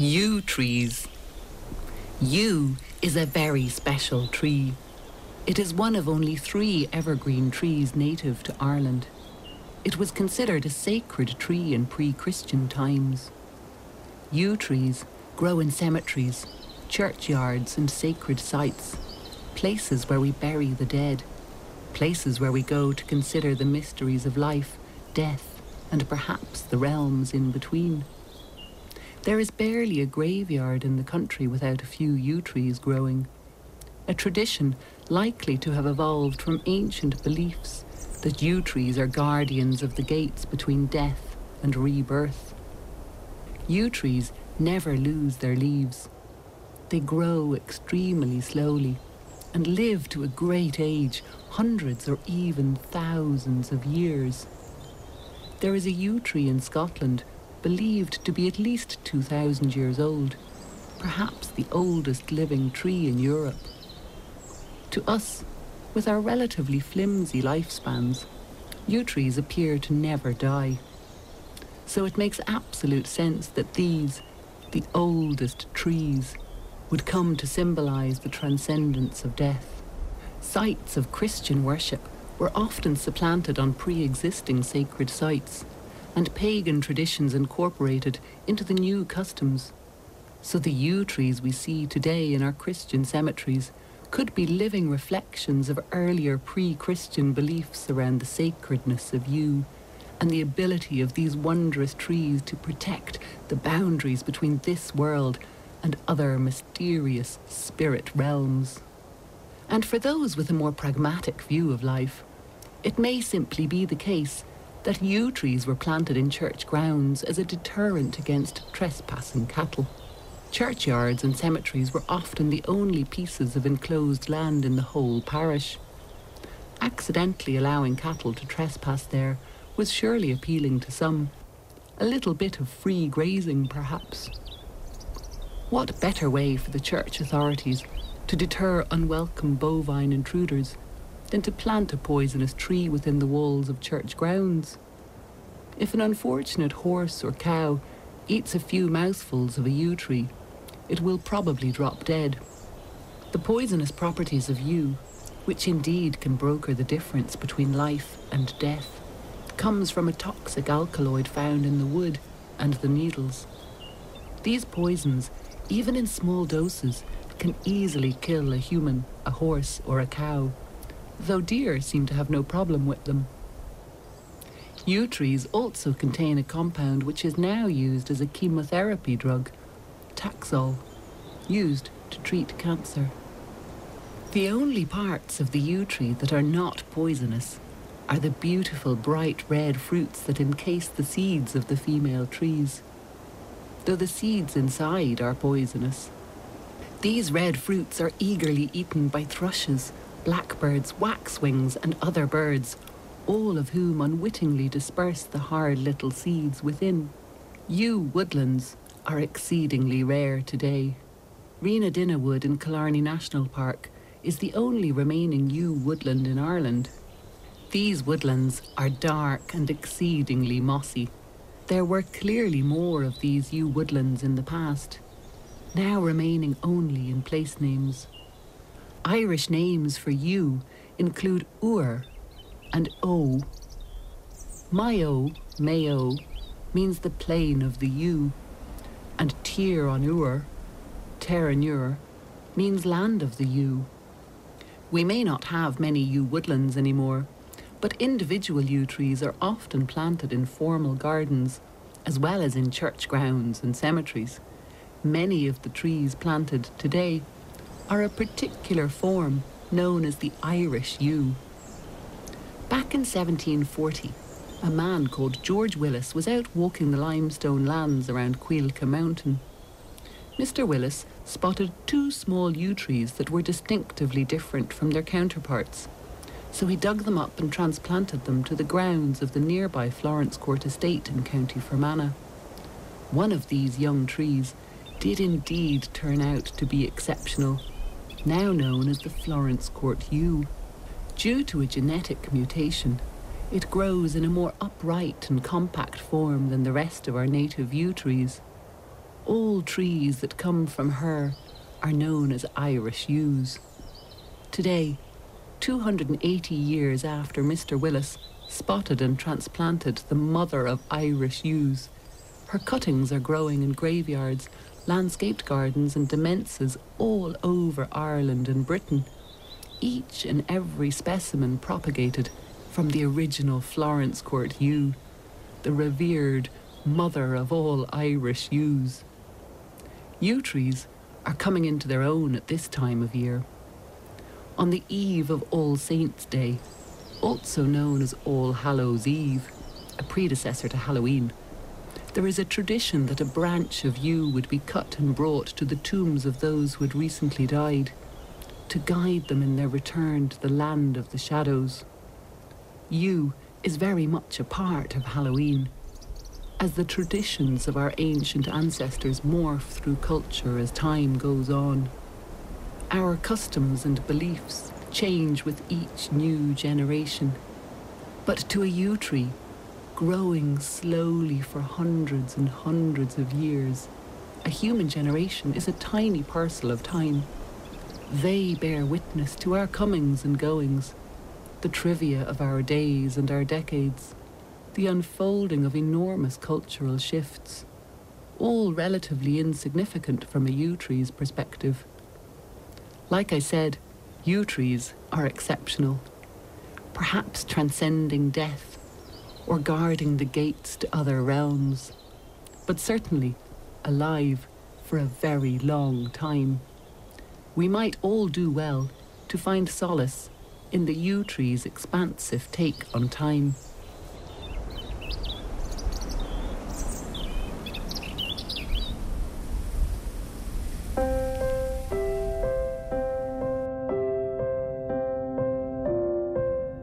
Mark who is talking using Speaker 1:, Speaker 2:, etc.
Speaker 1: Yew trees. Yew is a very special tree. It is one of only three evergreen trees native to Ireland. It was considered a sacred tree in pre-Christian times. Yew trees grow in cemeteries, churchyards and sacred sites, places where we bury the dead, places where we go to consider the mysteries of life, death, and perhaps the realms in between. There is barely a graveyard in the country without a few yew trees growing. A tradition likely to have evolved from ancient beliefs that yew trees are guardians of the gates between death and rebirth. Yew trees never lose their leaves. They grow extremely slowly and live to a great age, hundreds or even thousands of years. There is a yew tree in Scotland believed to be at least 2,000 years old, perhaps the oldest living tree in Europe. To us, with our relatively flimsy lifespans, yew trees appear to never die. So it makes absolute sense that these, the oldest trees, would come to symbolize the transcendence of death. Sites of Christian worship were often supplanted on pre-existing sacred sites and pagan traditions incorporated into the new customs. So the yew trees we see today in our Christian cemeteries could be living reflections of earlier pre-Christian beliefs around the sacredness of yew and the ability of these wondrous trees to protect the boundaries between this world and other mysterious spirit realms. And for those with a more pragmatic view of life, it may simply be the case that yew trees were planted in church grounds as a deterrent against trespassing cattle. Churchyards and cemeteries were often the only pieces of enclosed land in the whole parish. Accidentally allowing cattle to trespass there was surely appealing to some. A little bit of free grazing, perhaps. What better way for the church authorities to deter unwelcome bovine intruders than to plant a poisonous tree within the walls of church grounds? If an unfortunate horse or cow eats a few mouthfuls of a yew tree, it will probably drop dead. The poisonous properties of yew, which indeed can broker the difference between life and death, comes from a toxic alkaloid found in the wood and the needles. These poisons, even in small doses, can easily kill a human, a horse, or a cow, though deer seem to have no problem with them. Yew trees also contain a compound which is now used as a chemotherapy drug, Taxol, used to treat cancer. The only parts of the yew tree that are not poisonous are the beautiful bright red fruits that encase the seeds of the female trees, though the seeds inside are poisonous. These red fruits are eagerly eaten by thrushes, blackbirds, waxwings, and other birds, all of whom unwittingly disperse the hard little seeds within. Yew woodlands are exceedingly rare today. Riina Wood in Killarney National Park is the only remaining yew woodland in Ireland. These woodlands are dark and exceedingly mossy. There were clearly more of these yew woodlands in the past, now remaining only in place names. Irish names for yew include Iúr and Eo. Mayo, Mayo, means the plain of the yew, and Tír an Iúir, Terenure, means land of the yew. We may not have many yew woodlands anymore, but individual yew trees are often planted in formal gardens, as well as in church grounds and cemeteries. Many of the trees planted today are a particular form known as the Irish yew. Back in 1740, a man called George Willis was out walking the limestone lands around Cuilcagh Mountain. Mr. Willis spotted two small yew trees that were distinctively different from their counterparts. So he dug them up and transplanted them to the grounds of the nearby Florence Court estate in County Fermanagh. One of these young trees did indeed turn out to be exceptional, now known as the Florence Court yew. Due to a genetic mutation, it grows in a more upright and compact form than the rest of our native yew trees. all trees that come from her are known as Irish yews. Today, 280 years after Mr. Willis spotted and transplanted the mother of Irish yews, her cuttings are growing in graveyards, landscaped gardens, and demesnes all over Ireland and Britain. Each and every specimen propagated from the original Florence Court yew, the revered mother of all Irish yews. Yew trees are coming into their own at this time of year. On the eve of All Saints' Day, also known as All Hallows' Eve, a predecessor to Halloween, there is a tradition that a branch of yew would be cut and brought to the tombs of those who had recently died, to guide them in their return to the land of the shadows. Yew is very much a part of Halloween as the traditions of our ancient ancestors morph through culture as time goes on. Our customs and beliefs change with each new generation. But to a yew tree, growing slowly for hundreds and hundreds of years, a human generation is a tiny parcel of time. They bear witness to our comings and goings, the trivia of our days and our decades the unfolding of enormous cultural shifts, all relatively insignificant from a yew tree's perspective. Like I said, yew trees are exceptional, perhaps transcending death or guarding the gates to other realms, but certainly alive for a very long time. We might all do well to find solace in the yew tree's expansive take on time.